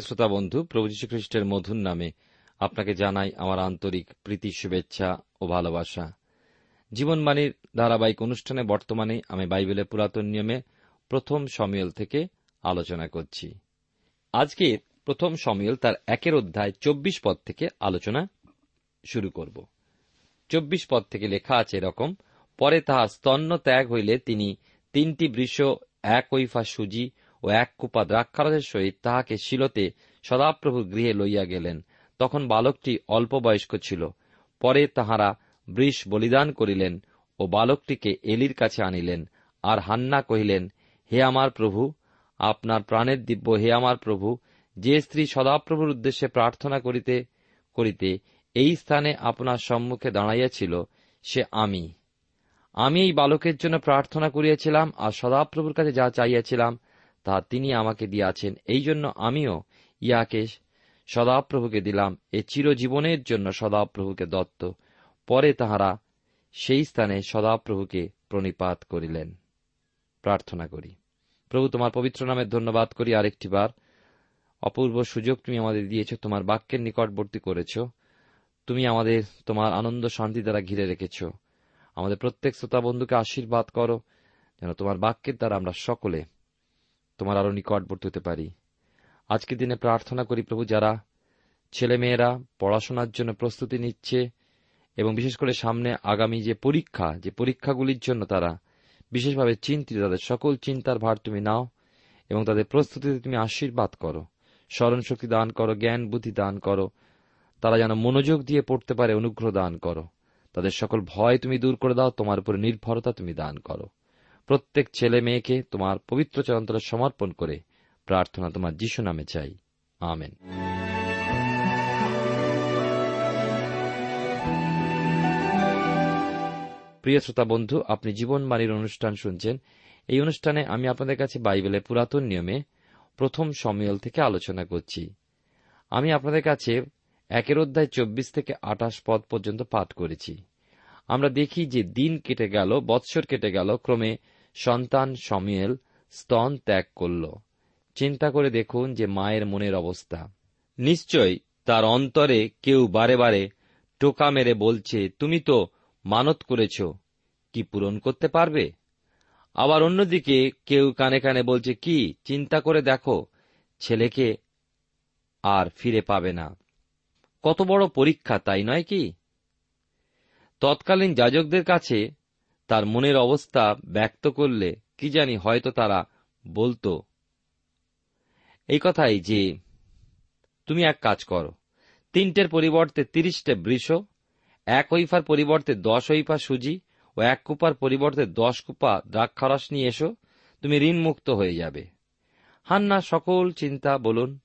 প্রিয় শ্রোতা বন্ধু, প্রভু খ্রিস্টের মধুর নামে আপনাকে জানাই আমার আন্তরিক প্রীতি, শুভেচ্ছা ও ভালোবাসা। জীবনবাণীর ধারাবাহিক অনুষ্ঠানে বর্তমানে আমি বাইবেলের পুরাতন নিয়মে প্রথম সমিয়ল থেকে আলোচনা করছি। আজকে প্রথম সমিয়ল তার একের অধ্যায় চব্বিশ পদ থেকে আলোচনা শুরু করব। চব্বিশ পদ থেকে লেখা আছে এরকম, পরে তাহার স্তন্য ত্যাগ হইলে তিনি তিনটি বৃষ, এক ঐফা সুজি ও এক কুপা দ্রাক্ষারসের সহিত তাহাকে শিলতে সদাপ্রভুর গৃহে লইয়া গেলেন। তখন বালকটি অল্প বয়স্ক ছিল। পরে তাহারা বৃষ বলিদান করিলেন ও বালকটিকে এলির কাছে আনিলেন। আর হান্না কহিলেন, হে আমার প্রভু, আপনার প্রাণের দিব্য হে আমার প্রভু, যে স্ত্রী সদাপ্রভুর উদ্দেশ্যে প্রার্থনা করিতে করিতে এই স্থানে আপনার সম্মুখে দাঁড়াইয়াছিল, সে আমি। আমি এই বালকের জন্য প্রার্থনা করিয়াছিলাম আর সদাপ্রভুর কাছে যা চাইয়াছিলাম তা তিনি আমাকে দিয়াছেন। এই জন্য আমিও ইহাকে সদাপ্রভুকে দিলাম। এ চিরজীবনের জন্য সদাপ্রভুকে দত্ত। পরে তাহারা সেই স্থানে সদাপ্রভুকে প্রণিপাত করিলেন। প্রার্থনা করি। প্রভু, তোমার পবিত্র নামের ধন্যবাদ করি আরেকটি বার। অপূর্ব সুযোগ তুমি আমাদের দিয়েছ, তোমার বাক্যের নিকটবর্তী করেছ। তুমি আমাদের, তোমার আনন্দ শান্তি দ্বারা ঘিরে রেখেছ। আমাদের প্রত্যেক শ্রোতা বন্ধুকে আশীর্বাদ করো, যেন তোমার বাক্যের দ্বারা আমরা সকলে তোমার আরও নিকটবর্তী হতে পারি। আজকের দিনে প্রার্থনা করি প্রভু যারা ছেলেমেয়েরা পড়াশোনার জন্য প্রস্তুতি নিচ্ছে এবং বিশেষ করে সামনে আগামী যে পরীক্ষা, যে পরীক্ষাগুলির জন্য তারা বিশেষভাবে চিন্তিত, তাদের সকল চিন্তার ভার তুমি নাও এবং তাদের প্রস্তুতিতে তুমি আশীর্বাদ করো। স্মরণ শক্তি দান করো, জ্ঞান বুদ্ধি দান করো। তারা যেন মনোযোগ দিয়ে পড়তে পারে, অনুগ্রহ দান করো। তাদের সকল ভয় তুমি দূর করে দাও, তোমার উপরে নির্ভরতা তুমি দান করো। প্রত্যেক ছেলে মেয়েকে তোমার পবিত্র চরন্তরে সমর্পণ করে প্রার্থনা তোমার যিশু নামে চাই। আমেন। প্রিয় শ্রোতা বন্ধু, আপনি জীবনবাণীর অনুষ্ঠান শুনছেন। এই অনুষ্ঠানে আমি আপনাদের কাছে বাইবেলের পুরাতন নিয়মে প্রথম সময়ল থেকে আলোচনা করছি। আমি আপনাদের কাছে একের অধ্যায় চব্বিশ থেকে আঠাশ পদ পর্যন্ত পাঠ করেছি। আমরা দেখি যে দিন কেটে গেল, বৎসর কেটে গেল, ক্রমে সন্তান সময়েল স্তন ত্যাগ করল। চিন্তা করে দেখুন যে মায়ের মনের অবস্থা। নিশ্চয় তার অন্তরে কেউ বারে বারে টোকা মেরে বলছে, তুমি তো মানত করেছ, কি পূরণ করতে পারবে? আবার অন্যদিকে কেউ কানে কানে বলছে, কি, চিন্তা করে দেখো, ছেলেকে আর ফিরে পাবে না। কত বড় পরীক্ষা, তাই নয় কি? তৎকালীন যাজকদের কাছে তার মনের অবস্থা ব্যক্ত করলে কি জানি হয়তো তারা বলতো এই কথাই যে, তুমি এক কাজ করো। তিনটের পরিবর্তে তিরিশটে বৃষ, এক ঐফার পরিবর্তে দশ ঐফা সুজি ও এক কুপার পরিবর্তে দশ কুপা দ্রাক্ষারস নিয়ে এসো, তুমি ঋণমুক্ত হয়ে যাবে। হান্না সকল চিন্তা বলুন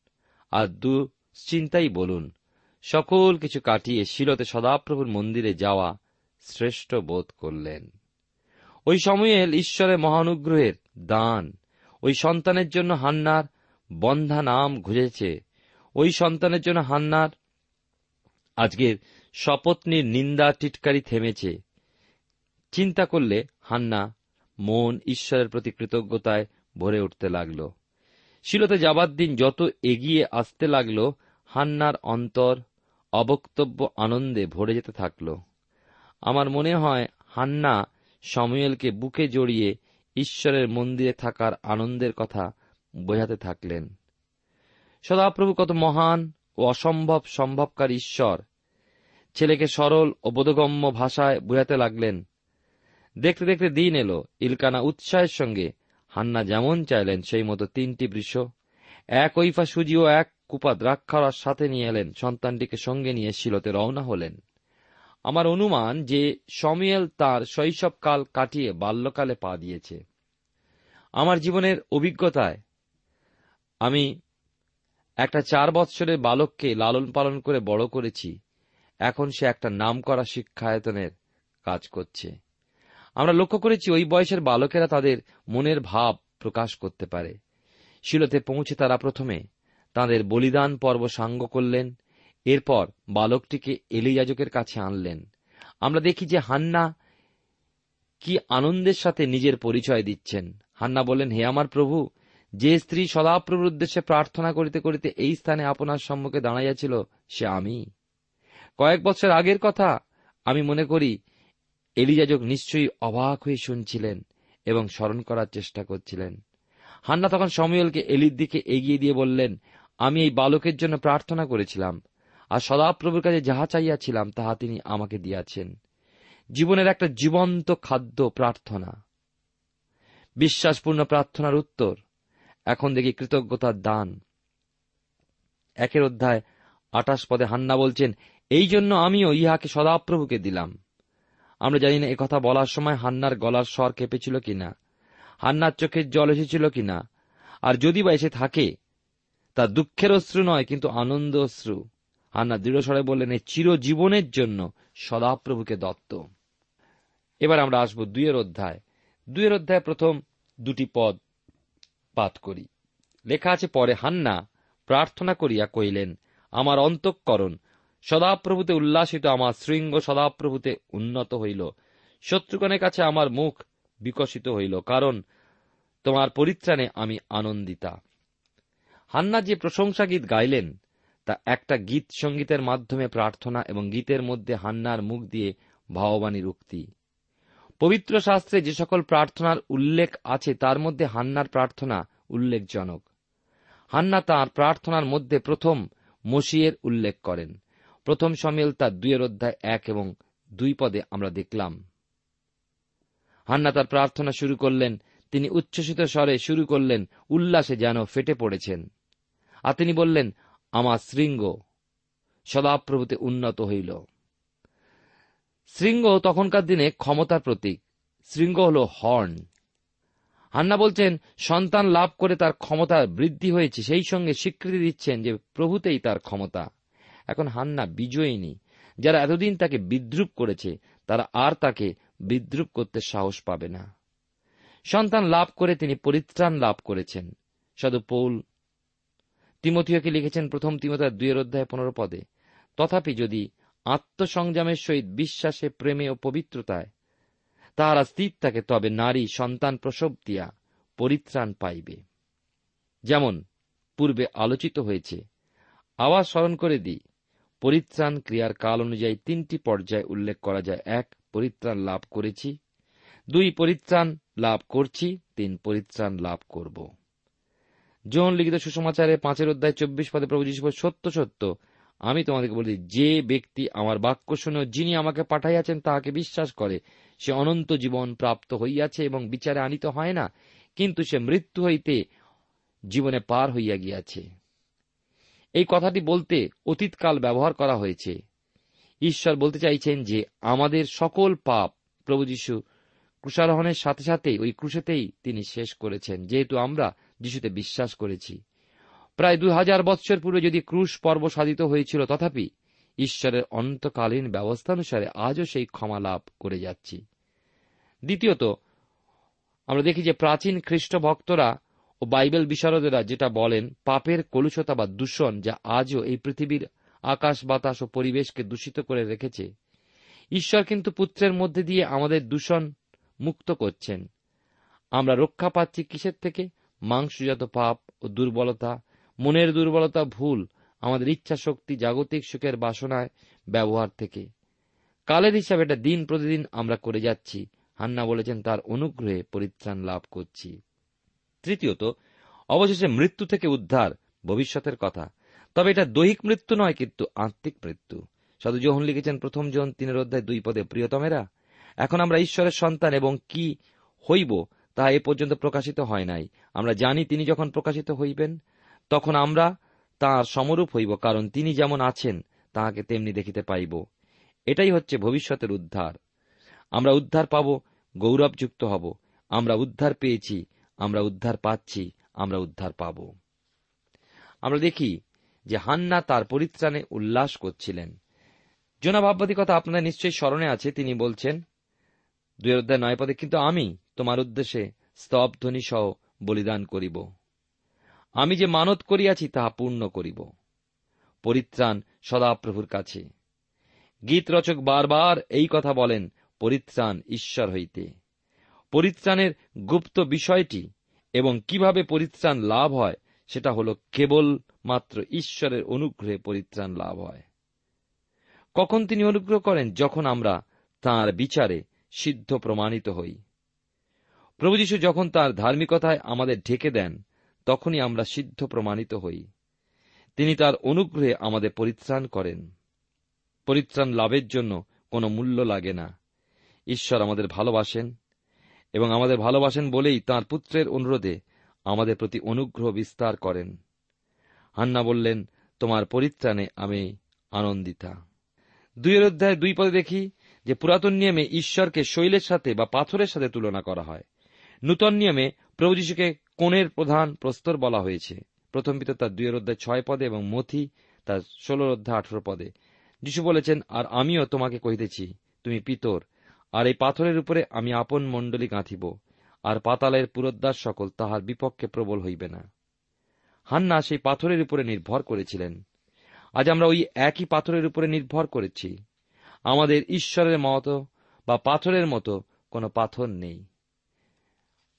আর দুশ্চিন্তাই বলুন। সকল কিছু কাটিয়ে শিলতে সদাপ্রভুর মন্দিরে যাওয়া শ্রেষ্ঠ বোধ করলেন। ওই সময়েল ঈশ্বরের মহানুগ্রহের দান। ওই সন্তানের জন্য হান্নার বন্ধা নাম ঘুরেছে। ওই সন্তানের জন্য হান্নার আজকের শপথনির নিন্দা টিটকারি থেমেছে। চিন্তা করলে হান্না মন ঈশ্বরের প্রতি কৃতজ্ঞতায় ভরে উঠতে লাগল। শিলতে যাবার দিন যত এগিয়ে আসতে লাগল, হান্নার অন্তর অবক্তব্য আনন্দে ভরে যেতে থাকল। আমার মনে হয় হান্না সময়েলকে বুকে জড়িয়ে ঈশ্বরের মন্দিরে থাকার আনন্দের কথা বোঝাতে থাকলেন। সদাপ্রভু কত মহান ও অসম্ভব সম্ভবকার ঈশ্বর। ছেলেকে সরল ও বোধগম্য ভাষায় বোঝাতে লাগলেন। দেখতে দেখতে দিন এলো। ইলকানা উৎসাহের সঙ্গে হান্না যেমন চাইলেন, সেই মতো তিনটি বৃষ, এক ঐফা সুজি ও এক কুপা দ্রাক্ষার সাথে নিয়ে এলেন। সন্তানটিকে সঙ্গে নিয়ে শিলতে রওনা হলেন। আমার অনুমান যে সমিয়েল তার শৈশবকাল কাটিয়ে বাল্যকালে পা দিয়েছে। আমার জীবনের অভিজ্ঞতায় আমি একটা চার বৎসরের বালককে লালন পালন করে বড় করেছি। এখন সে একটা নাম করা শিক্ষায়তনের কাজ করছে। আমরা লক্ষ্য করেছি ওই বয়সের বালকেরা তাদের মনের ভাব প্রকাশ করতে পারে। শিলতে পৌঁছে তারা প্রথমে তাদের বলিদান পর্ব সাঙ্গ করলেন। এরপর বালকটিকে এলিয়াজকের কাছে আনলেন। আমরা দেখি যে হান্না কি আনন্দের সাথে নিজের পরিচয় দিচ্ছেন। হান্না বলেন হে আমার প্রভু, যে স্ত্রী সদাপ্রভুর উদ্দেশ্যে প্রার্থনা করিতে করিতে এই স্থানে আপনার সম্মুখে দাঁড়াইয়াছিল, সে আমি। কয়েক বছর আগের কথা আমি মনে করি এলিজাজক নিশ্চয়ই অবাক হয়ে শুনছিলেন এবং স্মরণ করার চেষ্টা করছিলেন। হান্না তখন সময়লকে এলির দিকে এগিয়ে দিয়ে বললেন, আমি এই বালকের জন্য প্রার্থনা করেছিলাম। আর সদাপ্রভুর কাছে যাহা চাইয়াছিলাম তাহা তিনি আমাকে দিয়াছেন। জীবনের একটা জীবন্ত খাদ্য প্রার্থনা। বিশ্বাসপূর্ণ প্রার্থনার উত্তর। এখন দেখি কৃতজ্ঞতার দান। একের অধ্যায় আটাশ পদে হান্না বলছেন, এই জন্য আমিও ইহাকে সদাপ্রভুকে দিলাম। আমরা জানি না কথা বলার সময় হান্নার গলার স্বর কেঁপেছিল কিনা, হান্নার চোখের জল এসেছিল কিনা, আর যদি বা এসে থাকে, তা দুঃখের অশ্রু নয়, কিন্তু আনন্দ অশ্রু। হান্না দৃঢ় স্বরে বললেন এই চিরজীবনের জন্য সদাপ্রভুকে দত্ত। এবার আমরা আসব দুইয়ের অধ্যায়। দুইয়ের অধ্যায় প্রথম দুটি পদ পাঠ করি। লেখা আছে, পরে হান্না প্রার্থনা করিয়া কইলেন আমার অন্তঃকরণ সদাপ্রভুতে উল্লাসিত, আমার শৃঙ্গ সদাপ্রভুতে উন্নত হইল। শত্রুগণের কাছে আমার মুখ বিকশিত হইল, কারণ তোমার পরিত্রাণে আমি আনন্দিতা। হান্না যে প্রশংসা গীত গাইলেন একটা গীত সঙ্গীতের মাধ্যমে প্রার্থনা এবং গীতের মধ্যে হান্নার মুখ দিয়ে ভাববাণীর উক্তি পবিত্র শাস্ত্রে যে সকল প্রার্থনার উল্লেখ আছে, তার মধ্যে হান্নার প্রার্থনা উল্লেখজনক। হান্না তাঁর প্রার্থনার মধ্যে প্রথম মসিয়ের উল্লেখ করেন। প্রথম সমিল তার দুইয়ের অধ্যায় এক এবং দুই পদে আমরা দেখলাম। হান্না তার প্রার্থনা শুরু করলেন, তিনি উচ্ছ্বসিত স্বরে শুরু করলেন, উল্লাসে যেন ফেটে পড়েছেন। আর তিনি বললেন আমার শৃঙ্গ সদাপ্রভুতে উন্নত হইল। শৃঙ্গ তখনকার দিনে ক্ষমতার প্রতীক। শৃঙ্গ হল হর্ন। হান্না বলছেন, সন্তান লাভ করে তার ক্ষমতা বৃদ্ধি হয়েছে, সেই সঙ্গে স্বীকৃতি দিচ্ছেন যে প্রভুতেই তার ক্ষমতা। এখন হান্না বিজয়িনী, যারা এতদিন তাকে বিদ্রুপ করেছে, তারা আর তাকে বিদ্রুপ করতে সাহস পাবে না। সন্তান লাভ করে তিনি পরিত্রাণ লাভ করেছেন। সাধু পৌল তিমথিওকে লিখেছেন প্রথম তিমতার দুইয়ের অধ্যায় পনেরো পদে। তথাপি যদি আত্মসংযমের সহিত বিশ্বাসে, প্রেমে ও পবিত্রতায় তাহারা স্থির থাকে, তবে নারী সন্তান প্রসব দিয়া পরিত্রাণ পাইবে। যেমন পূর্বে আলোচিত হয়েছে আবার স্মরণ করে দিই, পরিত্রাণ ক্রিয়ার কাল অনুযায়ী তিনটি পর্যায়ে উল্লেখ করা যায়। এক, পরিত্রাণ লাভ করেছি। দুই, পরিত্রাণ লাভ করছি। তিন, পরিত্রাণ লাভ করব। যৌন লিখিত সুসমাচারে পাঁচের অধ্যায় চব্বিশ পদে প্রভু যীশু সত্য সত্য। আমি তোমাদেরকে বলি যে ব্যক্তি আমার বাক্য শুনে যিনি আমাকে পাঠাইয়াছেন, তাহাকে বিশ্বাস করে। সে অনন্ত জীবন প্রাপ্ত হইয়াছে এবং বিচারে আনিত হয় না, কিন্তু সে মৃত্যু হইতে জীবনে পার হইয়া গিয়াছে। এই কথাটি বলতে অতীতকাল ব্যবহার করা হয়েছে। ঈশ্বর বলতে চাইছেন যে, আমাদের সকল পাপ প্রভু যীশু ক্রুশারোহণের সাথে সাথে ওই ক্রুশেতেই তিনি শেষ করেছেন। যেহেতু আমরা যিশুতে বিশ্বাস করেছি। প্রায় দু হাজার বৎসর পূর্বে যদি ক্রুশ পর্ব সাধিত হয়েছিল, তথাপি ঈশ্বরের অন্তকালীন ব্যবস্থা অনুসারে আজও সেই ক্ষমা লাভ করে যাচ্ছি। দ্বিতীয়ত, আমরা দেখি যে প্রাচীন খ্রিস্ট ভক্তরা ও বাইবেল বিশারদেরা যেটা বলেন, পাপের কলুষতা বা দূষণ যা আজও এই পৃথিবীর আকাশ, বাতাস ও পরিবেশকে দূষিত করে রেখেছে, ঈশ্বর কিন্তু পুত্রের মধ্যে দিয়ে আমাদের দূষণ মুক্ত করছেন। আমরা রক্ষা পাচ্ছি কিসের থেকে? মাংসজাত পাপ ও দুর্বলতা, মনের দুর্বলতা ভুল আমাদের ইচ্ছা শক্তি জাগতিক সুখের বাসনায় ব্যবহার থেকে। কালের হিসাবে এটা দিন প্রতিদিন আমরা করে যাচ্ছি। হান্না বলেছেন, তার অনুগ্রহে পরিত্রাণ লাভ করছি। তৃতীয়ত, অবশেষে মৃত্যু থেকে উদ্ধার ভবিষ্যতের কথা। তবে এটা দৈহিক মৃত্যু নয়, কিন্তু আত্মিক মৃত্যু। সাধু যোহন লিখেছেন, প্রথম যোহন তিনের অধ্যায় দুই পদে, প্রিয়তমেরা, এখন আমরা ঈশ্বরের সন্তান এবং কি হইব তা এ পর্যন্ত প্রকাশিত হয় নাই। আমরা জানি তিনি যখন প্রকাশিত হইবেন, তখন আমরা তাঁর সমরূপ হইব, কারণ তিনি যেমন আছেন, তাহাকে তেমনি দেখিতে পাইব। এটাই হচ্ছে ভবিষ্যতের উদ্ধার। আমরা উদ্ধার পাব, গৌরবযুক্ত হব। আমরা উদ্ধার পেয়েছি, আমরা উদ্ধার পাচ্ছি, আমরা উদ্ধার পাব। আমরা দেখি যে হান্না তার পরিত্রাণে উল্লাস করছিলেন। জোনা কথা আপনাদের নিশ্চয়ই স্মরণে আছে, তিনি বলছেন, দুই অধ্যায় নয় পদে, কিন্তু আমি তোমার উদ্দেশ্যে স্তবধ্বনি সহ বলিদান করিব। আমি যে মানত করিয়াছি, তাহা পূর্ণ করিব। পরিত্রাণ সদাপ্রভুর কাছে। গীত রচক বারবার এই কথা বলেন, পরিত্রাণ ঈশ্বর হইতে। পরিত্রাণের গুপ্ত বিষয়টি এবং কীভাবে পরিত্রাণ লাভ হয়, সেটা হল কেবল মাত্র ঈশ্বরের অনুগ্রহে পরিত্রাণ লাভ হয়। কখন তিনি অনুগ্রহ করেন? যখন আমরা তাঁর বিচারে সিদ্ধ প্রমাণিত হই। প্রভু যীশু যখন তার ধার্মিকতায় আমাদের ঢেকে দেন, তখনই আমরা সিদ্ধ প্রমাণিত হই। তিনি তার অনুগ্রহে আমাদের পরিত্রাণ করেন। পরিত্রাণ লাভের জন্য কোনো মূল্য লাগে না। ঈশ্বর আমাদের ভালোবাসেন এবং আমাদের ভালোবাসেন বলেই তাঁর পুত্রের অনুরোধে আমাদের প্রতি অনুগ্রহ বিস্তার করেন। হান্না বললেন, তোমার পরিত্রাণে আমি আনন্দিতা। দুইয়ের অধ্যায় দুই পদে দেখি যে পুরাতন নিয়মে ঈশ্বরকে শৈলের সাথে বা পাথরের সাথে তুলনা করা হয়। নূতন নিয়মে প্রভু যীশুকে কোণের প্রধান প্রস্তর বলা হয়েছে। প্রথম পিতা তার দুইয়ের অধ্যায় ছয় পদে এবং মথি তার ষোলোর অধ্যায় আঠেরো পদে। যিশু বলেছেন, আর আমিও তোমাকে কহিতেছি, তুমি পিতর, আর এই পাথরের উপরে আমি আপন মণ্ডলী গাঁথিব, আর পাতালের পুরোদ্দার সকল তাহার বিপক্ষে প্রবল হইবে না। হান্না সেই পাথরের উপরে নির্ভর করেছিলেন। আজ আমরা ওই একই পাথরের উপরে নির্ভর করেছি। আমাদের ঈশ্বরের মতো বা পাথরের মতো কোনো পাথর নেই।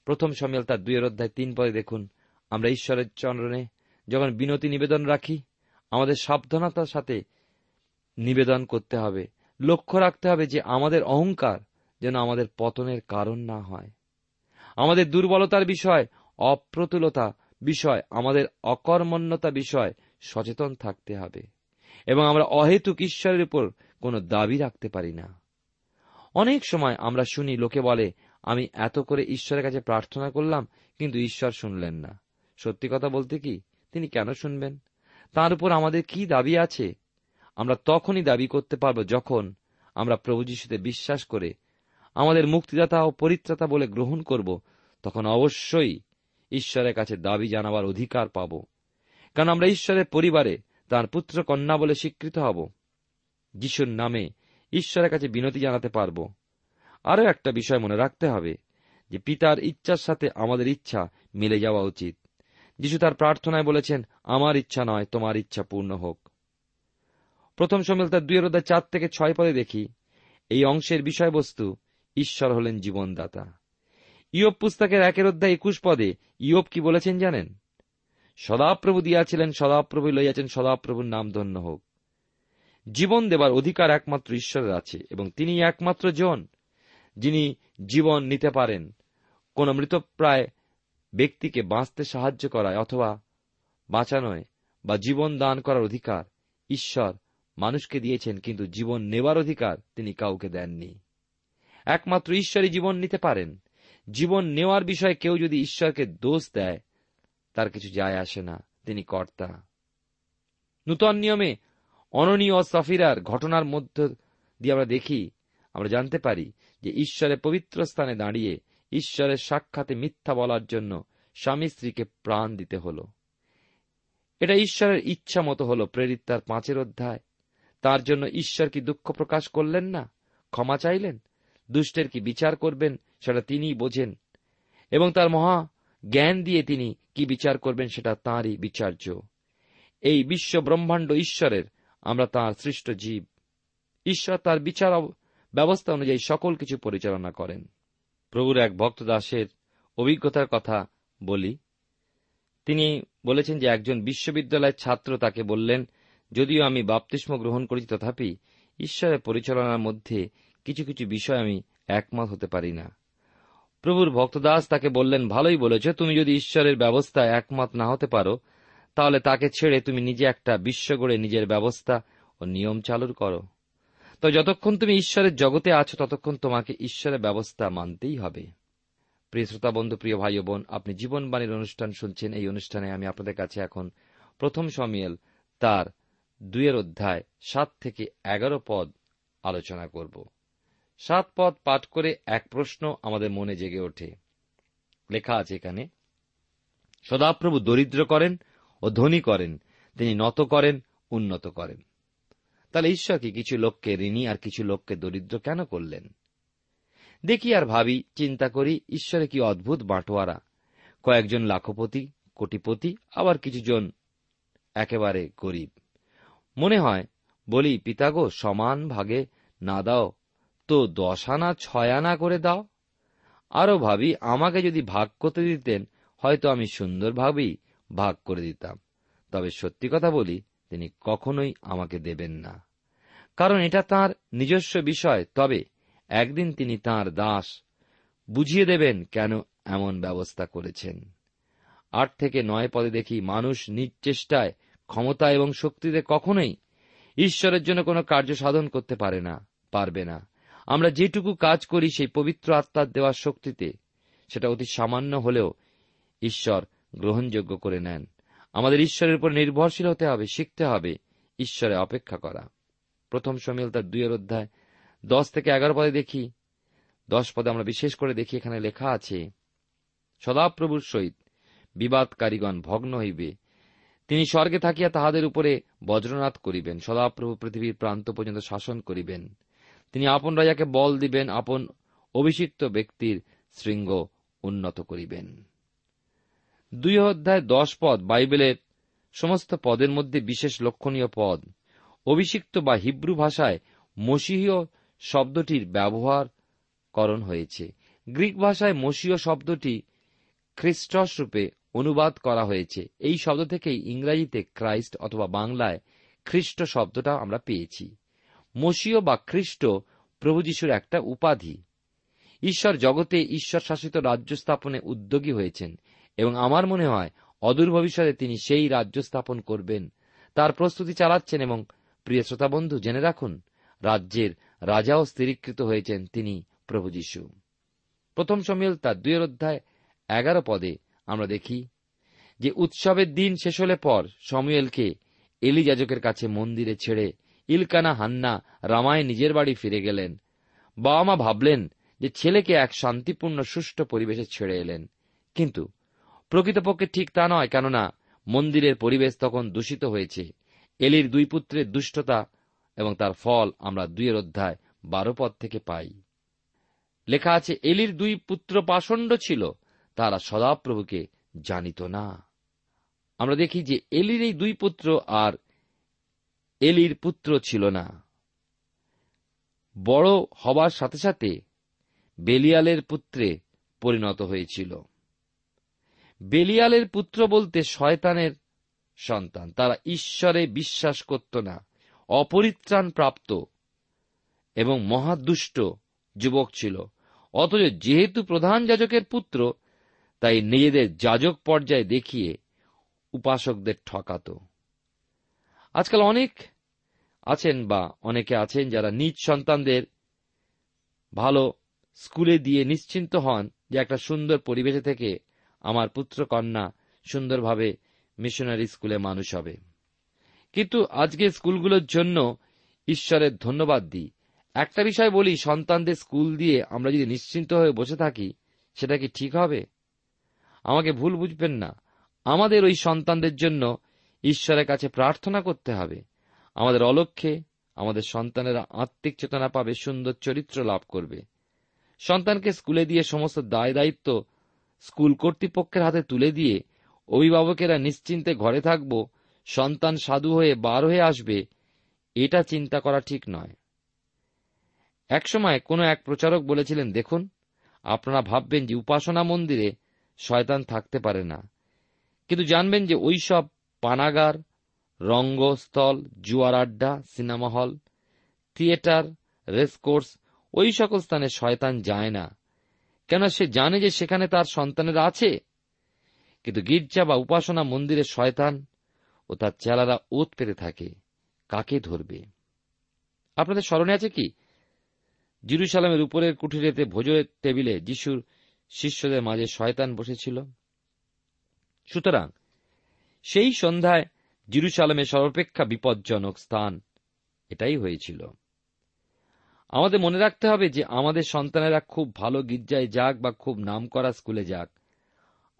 প্রথম সমিয়াল তার দুইয়ের অধ্যায় তিন পরে দেখুন। আমরা ঈশ্বরের চরণে যখন বিনতি নিবেদন রাখি, আমাদের সাবধানতার সাথে নিবেদন করতে হবে। লক্ষ্য রাখতে হবে যে আমাদের অহংকার যেন আমাদের পতনের কারণ না হয়। আমাদের দুর্বলতার বিষয়, অপ্রতুলতা বিষয়, আমাদের অকর্মণ্যতা বিষয় সচেতন থাকতে হবে। এবং আমরা অহেতুক ঈশ্বরের উপর কোনো দাবি রাখতে পারি না। অনেক সময় আমরা শুনি, লোকে বলে আমি এত করে ঈশ্বরের কাছে প্রার্থনা করলাম, কিন্তু ঈশ্বর শুনলেন না। সত্যি কথা বলতে কি, তিনি কেন শুনবেন? তার উপর আমাদের কি দাবি আছে? আমরা তখনই দাবি করতে পারব যখন আমরা প্রভু যিশুতে বিশ্বাস করে আমাদের মুক্তিদাতা ও পরিত্রাতা বলে গ্রহণ করব, তখন অবশ্যই ঈশ্বরের কাছে দাবি জানাবার অধিকার পাব। কারণ আমরা ঈশ্বরের পরিবারে তার পুত্র কন্যা বলে স্বীকৃত হব। যিশুর নামে ঈশ্বরের কাছে বিনতি জানাতে পারব। আরও একটা বিষয় মনে রাখতে হবে, যে পিতার ইচ্ছার সাথে আমাদের ইচ্ছা মিলে যাওয়া উচিত। যিশু তার প্রার্থনায় বলেছেন, আমার ইচ্ছা নয়, তোমার ইচ্ছা পূর্ণ হোক। প্রথম সমিল তার দুই অধ্যায় চার থেকে ছয় পদে দেখি, এই অংশের বিষয়বস্তু, ঈশ্বর হলেন জীবনদাতা। ইয়ব পুস্তকের একের অধ্যায় একুশ পদে, ইয়ব কি বলেছেন জানেন? সদাপ্রভু দিয়াছিলেন সদাপ্রভু লইয়াছেন, সদাপ্রভুর নাম ধন্য হোক। জীবন দেবার অধিকার একমাত্র ঈশ্বরের আছে, এবং তিনি একমাত্র জন। যিনি জীবন নিতে পারেন, কোন মৃতপ্রায় ব্যক্তিকে বাঁচতে সাহায্য করায় অথবা বাঁচানোয় বা জীবন দান করার অধিকার ঈশ্বর মানুষকে দিয়েছেন, কিন্তু জীবন নেবার অধিকার তিনি কাউকে দেননি। একমাত্র ঈশ্বরই জীবন নিতে পারেন। জীবন নেওয়ার বিষয়ে কেউ যদি ঈশ্বরকে দোষ দেয়, তার কিছু যায় আসে না। তিনি কর্তা। নূতন নিয়মে অননীয় ও সফিরার ঘটনার মধ্য দিয়ে আমরা দেখি, আমরা জানতে পারি যে ঈশ্বরের পবিত্র স্থানে দাঁড়িয়ে ঈশ্বরের সাক্ষাতে মিথ্যা বলার জন্য স্বামী স্ত্রীকে প্রাণ দিতে হল। এটা ঈশ্বরের ইচ্ছা মতো হল, প্রেরিত তার পাঁচের অধ্যায়। তার জন্য ঈশ্বর কি দুঃখ প্রকাশ করলেন না? ক্ষমা চাইলেন? দুষ্টের কি বিচার করবেন? সেটা তিনিই বোঝেন। এবং তার মহা জ্ঞান দিয়ে তিনি কি বিচার করবেন সেটা তাঁরই বিচার্য। এই বিশ্ব ব্রহ্মাণ্ড ঈশ্বরের, আমরা তাঁর সৃষ্ট জীব। ঈশ্বর তার বিচার ব্যবস্থা অনুযায়ী সকল কিছু পরিচালনা করেন। প্রভুর এক ভক্ত দাসের অভিজ্ঞতার কথা বলি। তিনি বলেছেন যে একজন বিশ্ববিদ্যালয়ের ছাত্র তাকে বললেন, যদিও আমি বাপতিস্ম গ্রহণ করেছি, তথাপি ঈশ্বরের পরিচালনার মধ্যে কিছু কিছু বিষয় আমি একমত হতে পারি না। প্রভুর ভক্তদাস তাকে বললেন, ভালোই বলেছ, তুমি যদি ঈশ্বরের ব্যবস্থা একমত না হতে পারো, তাহলে তাকে ছেড়ে তুমি নিজে একটা বিশ্ব গড়ে নিজের ব্যবস্থা ও নিয়ম চালুর করো। তো যতক্ষণ তুমি ঈশ্বরের জগতে আছো, ততক্ষণ তোমাকে ঈশ্বরের ব্যবস্থা মানতেই হবে। প্রিয় শ্রোতা বন্ধু, প্রিয় ভাই বোন, আপনি জীবনবাণীর অনুষ্ঠান শুনছেন। এই অনুষ্ঠানে আমি আপনাদের কাছে এখন প্রথম সমিয়েল তার দুইয়ের অধ্যায় সাত থেকে এগারো পদ আলোচনা করব। সাত পদ পাঠ করে এক প্রশ্ন আমাদের মনে জেগে ওঠে। লেখা আছে এখানে, সদাপ্রভু দরিদ্র করেন ও ধনী করেন, তিনি নত করেন, উন্নত করেন। তাহলে ঈশ্বর কি কিছু লোককে ঋণী আর কিছু লোককে দরিদ্র কেন করলেন? দেখি আর ভাবি, চিন্তা করি, ঈশ্বরে কি অদ্ভুত বাঁটোয়ারা? কয়েকজন লাখপতি, কোটিপতি, আবার কিছুজন একেবারে গরিব। মনে হয়, বলি, পিতাগো, সমান ভাগে না দাও, তো দশ আনা ছয় আনা করে দাও। আরও ভাবি, আমাকে যদি ভাগ করতে দিতেন, হয়তো আমি সুন্দরভাবেই ভাগ করে দিতাম। তবে সত্যি কথা বলি তিনি কখনোই আমাকে দেবেন না। কারণ এটা তার নিজস্ব বিষয়, তবে একদিন তিনি তার দাস। বুঝিয়ে দেবেন কেন এমন ব্যবস্থা করেছেন। আট থেকে নয় পদে দেখি মানুষ নিজ চেষ্টায় ক্ষমতা এবং শক্তিতে কখনোই ঈশ্বরের জন্য কোনো কার্য সাধন করতে পারে না, পারবে না। আমরা যেটুকু কাজ করি সেই পবিত্র আত্মার দেওয়ার শক্তিতে, সেটা অতি সামান্য হলেও ঈশ্বর গ্রহণযোগ্য করে নেন। আমাদের ঈশ্বরের উপর নির্ভরশীল হতে হবে, শিখতে হবে ঈশ্বরে অপেক্ষা করা। প্রথম সমিল তার দুইয়ের অধ্যায় দশ থেকে এগারো পদে দেখি। দশ পদে আমরা বিশেষ করে দেখি, এখানে লেখা আছে, সদাপ্রভুর সহিত বিবাদকারীগণ ভগ্ন হইবে। তিনি স্বর্গে থাকিয়া তাহাদের উপরে বজ্রনাথ করিবেন, সদাপ্রভু পৃথিবীর প্রান্ত পর্যন্ত শাসন করিবেন। তিনি আপন রাজাকে বল দিবেন, আপন অভিষিক্ত ব্যক্তির শৃঙ্গ উন্নত করিবেন। দুই অধ্যায় দশ পদ বাইবেলের সমস্ত পদের মধ্যে বিশেষ লক্ষণীয় পদ। অভিষিক্ত বা হিব্রু ভাষায় মসীহীয় শব্দটির ব্যবহার করণ হয়েছে। গ্রিক ভাষায় মসীয় শব্দটি খ্রিস্টস রূপে অনুবাদ করা হয়েছে। এই শব্দ থেকেই ইংরাজিতে ক্রাইস্ট অথবা বাংলায় খ্রিস্ট শব্দটা আমরা পেয়েছি। মসীয় বা খ্রিস্ট প্রভু যিশুর একটা উপাধি। ঈশ্বর জগতে ঈশ্বর শাসিত রাজ্য স্থাপনে উদ্যোগী হয়েছেন। এবং আমার মনে হয় অদূর ভবিষ্যতে তিনি সেই রাজ্য স্থাপন করবেন। তার প্রস্তুতি চালাচ্ছেন এবং প্রিয় শ্রোতা বন্ধু জেনে রাখুন, রাজ্যের রাজাও স্থিরীকৃত হয়েছেন তিনি প্রভু যীশু। প্রথম সমিল তার দুয়ের অধ্যায় এগারো পদে আমরা দেখি যে উৎসবের দিন শেষ হলে পর সমুয়েলকে এলি যাজকের কাছে মন্দিরে ছেড়ে ইলকানা হান্না রামায় নিজের বাড়ি ফিরে গেলেন। বাবা মা ভাবলেন যে ছেলেকে এক শান্তিপূর্ণ সুষ্ঠু পরিবেশে ছেড়ে এলেন। কিন্তু প্রকৃতপক্ষে ঠিক তা নয়, কেননা মন্দিরের পরিবেশ তখন দূষিত হয়েছে। এলির দুই পুত্রের দুষ্টতা এবং তার ফল আমরা দুইয়ের অধ্যায় বারো পদ থেকে পাই। লেখা আছে, এলির দুই পুত্র পাষণ্ড ছিল, তারা সদাপ্রভুকে জানিত না। আমরা দেখি যে এলির এই দুই পুত্র আর এলির পুত্র ছিল না। বড় হবার সাথে সাথে বেলিয়ালের পুত্রে পরিণত হয়েছিল। বেলিয়ালের পুত্র বলতে শয়তানের সন্তান। তারা ঈশ্বরে বিশ্বাস করত না, অপরিত্রাণ প্রাপ্ত এবং মহাদুষ্ট যুবক ছিল। অথচ যেহেতু প্রধান যাজকের পুত্র, তাই নিজেদের যাজক পর্যায়ে দেখিয়ে উপাসকদের ঠকাত। আজকাল অনেক আছেন বা অনেকে আছেন যারা নিজ সন্তানদের ভালো স্কুলে দিয়ে নিশ্চিন্ত হন যে একটা সুন্দর পরিবেশে থেকে আমার পুত্র কন্যা সুন্দরভাবে মিশনারি স্কুলে মানুষ হবে। কিন্তু আজকে স্কুলগুলোর জন্য ঈশ্বরের ধন্যবাদ দিই। একটা বিষয় বলি, সন্তানদের স্কুল দিয়ে আমরা যদি নিশ্চিন্ত হয়ে বসে থাকি, সেটা কি ঠিক হবে? আমাকে ভুল বুঝবেন না। আমাদের ওই সন্তানদের জন্য ঈশ্বরের কাছে প্রার্থনা করতে হবে। আমাদের অলক্ষ্যে আমাদের সন্তানেরা আত্মিক চেতনা পাবে, সুন্দর চরিত্র লাভ করবে। সন্তানকে স্কুলে দিয়ে সমস্ত দায় দায়িত্ব স্কুল কর্তৃপক্ষের হাতে তুলে দিয়ে অভিভাবকেরা নিশ্চিন্তে ঘরে থাকব, সন্তান সাধু হয়ে বার হয়ে আসবে, এটা চিন্তা করা ঠিক নয়। একসময় কোনো এক প্রচারক বলেছিলেন, দেখুন, আপনারা ভাববেন যে উপাসনা মন্দিরে শয়তান থাকতে পারে না। কিন্তু জানবেন যে ওই সব পানাগার, রঙ্গস্থল, জুয়ার আড্ডা, সিনেমা হল, থিয়েটার রেসকোর্স ওই সকল স্থানে শয়তান যায় না। কেন সে জানে যে সেখানে তার সন্তানেরা আছে। কিন্তু গির্জা বা উপাসনা মন্দিরে শয়তান ও তার চেলারা ওত পেতে থাকে, কাকে ধরবে? আপনাদের স্মরণে আছে কি? জিরুসালামের উপরের কুঠিরেতে ভোজের টেবিলে যিশুর শিষ্যদের মাঝে শয়তান বসেছিল। সুতরাং সেই সন্ধ্যায় জিরুসালামের সর্বাপেক্ষা বিপজ্জনক স্থান এটাই হয়েছিল। আমাদের মনে রাখতে হবে যে আমাদের সন্তানেরা খুব ভালো গির্জায় যাক বা খুব নাম করা স্কুলে যাক।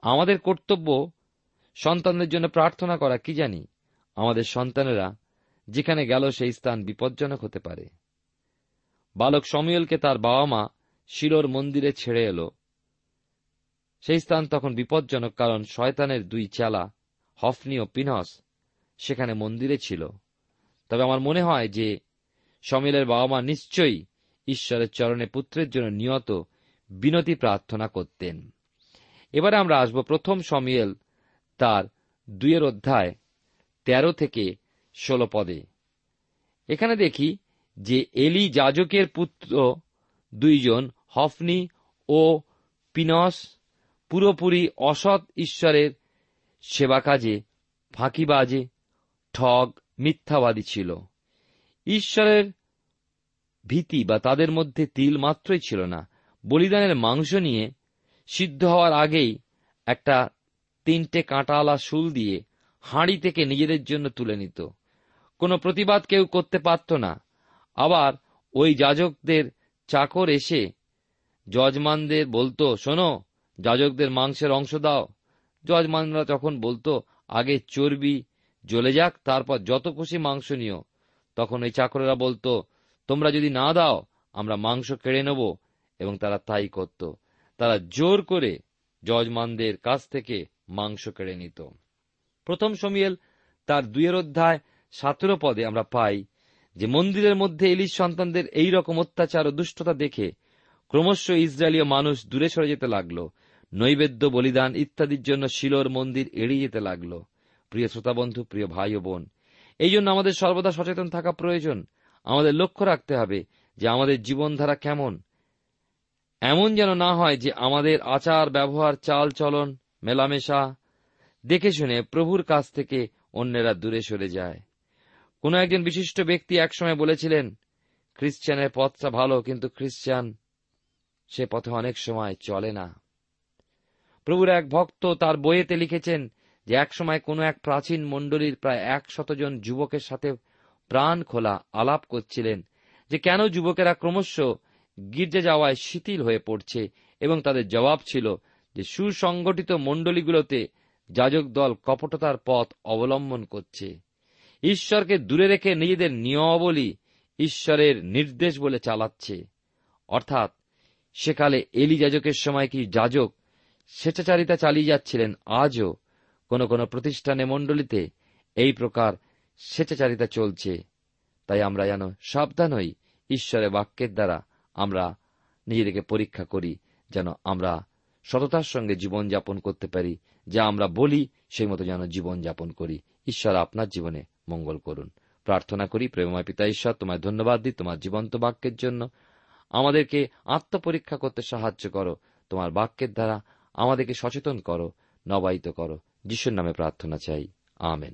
আমাদের কর্তব্য সন্তানদের জন্য প্রার্থনা করা, কি জানি? আমাদের সন্তানেরা যেখানে গেল সেই স্থান বিপজ্জনক হতে পারে। বালক সমীয়লকে তার বাবা মা শিলোর মন্দিরে ছেড়ে এলো। সেই স্থান তখন বিপজ্জনক কারণ শয়তানের দুই চালা, হফনি ও পিনস সেখানে মন্দিরে ছিল। তবে আমার মনে হয় যে সমীলের বাবা মা নিশ্চয়ই ঈশ্বরের চরণে পুত্রের জন্য নিয়ত বিনতি প্রার্থনা করতেন। এবারে আমরা আসব প্রথম সমিয়েল তার দুইয়ের অধ্যায় তেরো থেকে ষোলো পদে। এখানে দেখি যে এলি যাজকের পুত্র দুইজন, হফনি ও পিনস, পুরোপুরি অসৎ ঈশ্বরের সেবা কাজে ফাঁকিবাজে, ঠগ, মিথ্যাবাদী ছিল। ঈশ্বরের ভীতি বা তাদের মধ্যে তিল মাত্রই ছিল না। বলিদানের মাংস নিয়ে সিদ্ধ হওয়ার আগেই একটা তিনটে কাঁটাওয়ালা শুল দিয়ে হাঁড়ি থেকে নিজেদের জন্য তুলে নিত। কোনো প্রতিবাদ কেউ করতে পারত না। আবার ওই যাজকদের চাকর এসে যজমানদের বলতো, শোনো, যাজকদের মাংসের অংশ দাও। যজমানরা তখন বলতো, আগে চর্বি জ্বলে যাক, তারপর যত খুশি মাংস নিও। তখন ওই চাকরেরা বলতো তোমরা যদি না দাও, আমরা মাংস কেড়ে নেব এবং তারা তাই করত। তারা জোর করে যজমানদের কাছ থেকে মাংস কেড়ে নিত। প্রথম সমিয়েল তার দুইয়ের অধ্যায় সতেরো পদে আমরা পাই যে, মন্দিরের মধ্যে এলির সন্তানদের এই রকম অত্যাচার ও দুষ্টতা দেখে ক্রমশ ইসরায়েলীয় মানুষ দূরে সরে যেতে লাগল। নৈবেদ্য, বলিদান ইত্যাদির জন্য শিলোর মন্দির এড়িয়ে যেতে লাগল। প্রিয় শ্রোতাবন্ধু, প্রিয় ভাই ও বোন, এই জন্য আমাদের সর্বদা সচেতন থাকা প্রয়োজন। আমাদের লক্ষ্য রাখতে হবে যে আমাদের জীবনধারা কেমন। এমন যেন না হয় যে আমাদের আচার, ব্যবহার চাল চলন মেলামেশা দেখে শুনে প্রভুর কাছ থেকে অন্যেরা দূরে সরে যায়। কোন একজন বিশিষ্ট ব্যক্তি একসময় বলেছিলেন, খ্রিস্টানের পথটা ভালো, কিন্তু খ্রিস্টান সে পথে অনেক সময় চলে না। প্রভুর এক ভক্ত তার বইয়েতে লিখেছেন যে, একসময় কোনো এক প্রাচীন মণ্ডলীর প্রায় এক শতজন যুবকের সাথে প্রাণ খোলা আলাপ করছিলেন যে কেন যুবকেরা ক্রমশ গির্জে যাওয়ায় শিথিল হয়ে পড়ছে এবং তাদের জবাব ছিল যে সুসংগঠিত মণ্ডলীগুলোতে যাজক দল কপটতার পথ অবলম্বন করছে। ঈশ্বরকে দূরে রেখে নিজেদের নিয়মাবলী ঈশ্বরের নির্দেশ বলে চালাচ্ছে। অর্থাৎ, সেকালে এলি যাজকের সময় কি যাজক স্বেচ্ছাচারিতা চালিয়ে যাচ্ছিলেন? আজও কোন কোন প্রতিষ্ঠানে, মণ্ডলীতে এই প্রকার স্বেচ্ছাচারিতা চলছে। তাই আমরা যেন সাবধান হই। ঈশ্বরের বাক্যের দ্বারা আমরা নিজেদেরকে পরীক্ষা করি, যেন আমরা সততার সঙ্গে জীবন যাপন করতে পারি। যা আমরা বলি, সেই মতো যেন জীবন যাপন করি। ঈশ্বর আপনার জীবনে মঙ্গল করুন। প্রার্থনা করি, প্রেমময় পিতা ঈশ্বর, তোমায় ধন্যবাদ দিই তোমার জীবন্ত বাক্যের জন্য। আমাদেরকে আত্মপরীক্ষা করতে সাহায্য করো। তোমার বাক্যের দ্বারা আমাদেরকে সচেতন করো, নবায়িত করো। যিশুর নামে প্রার্থনা চাই। আমেন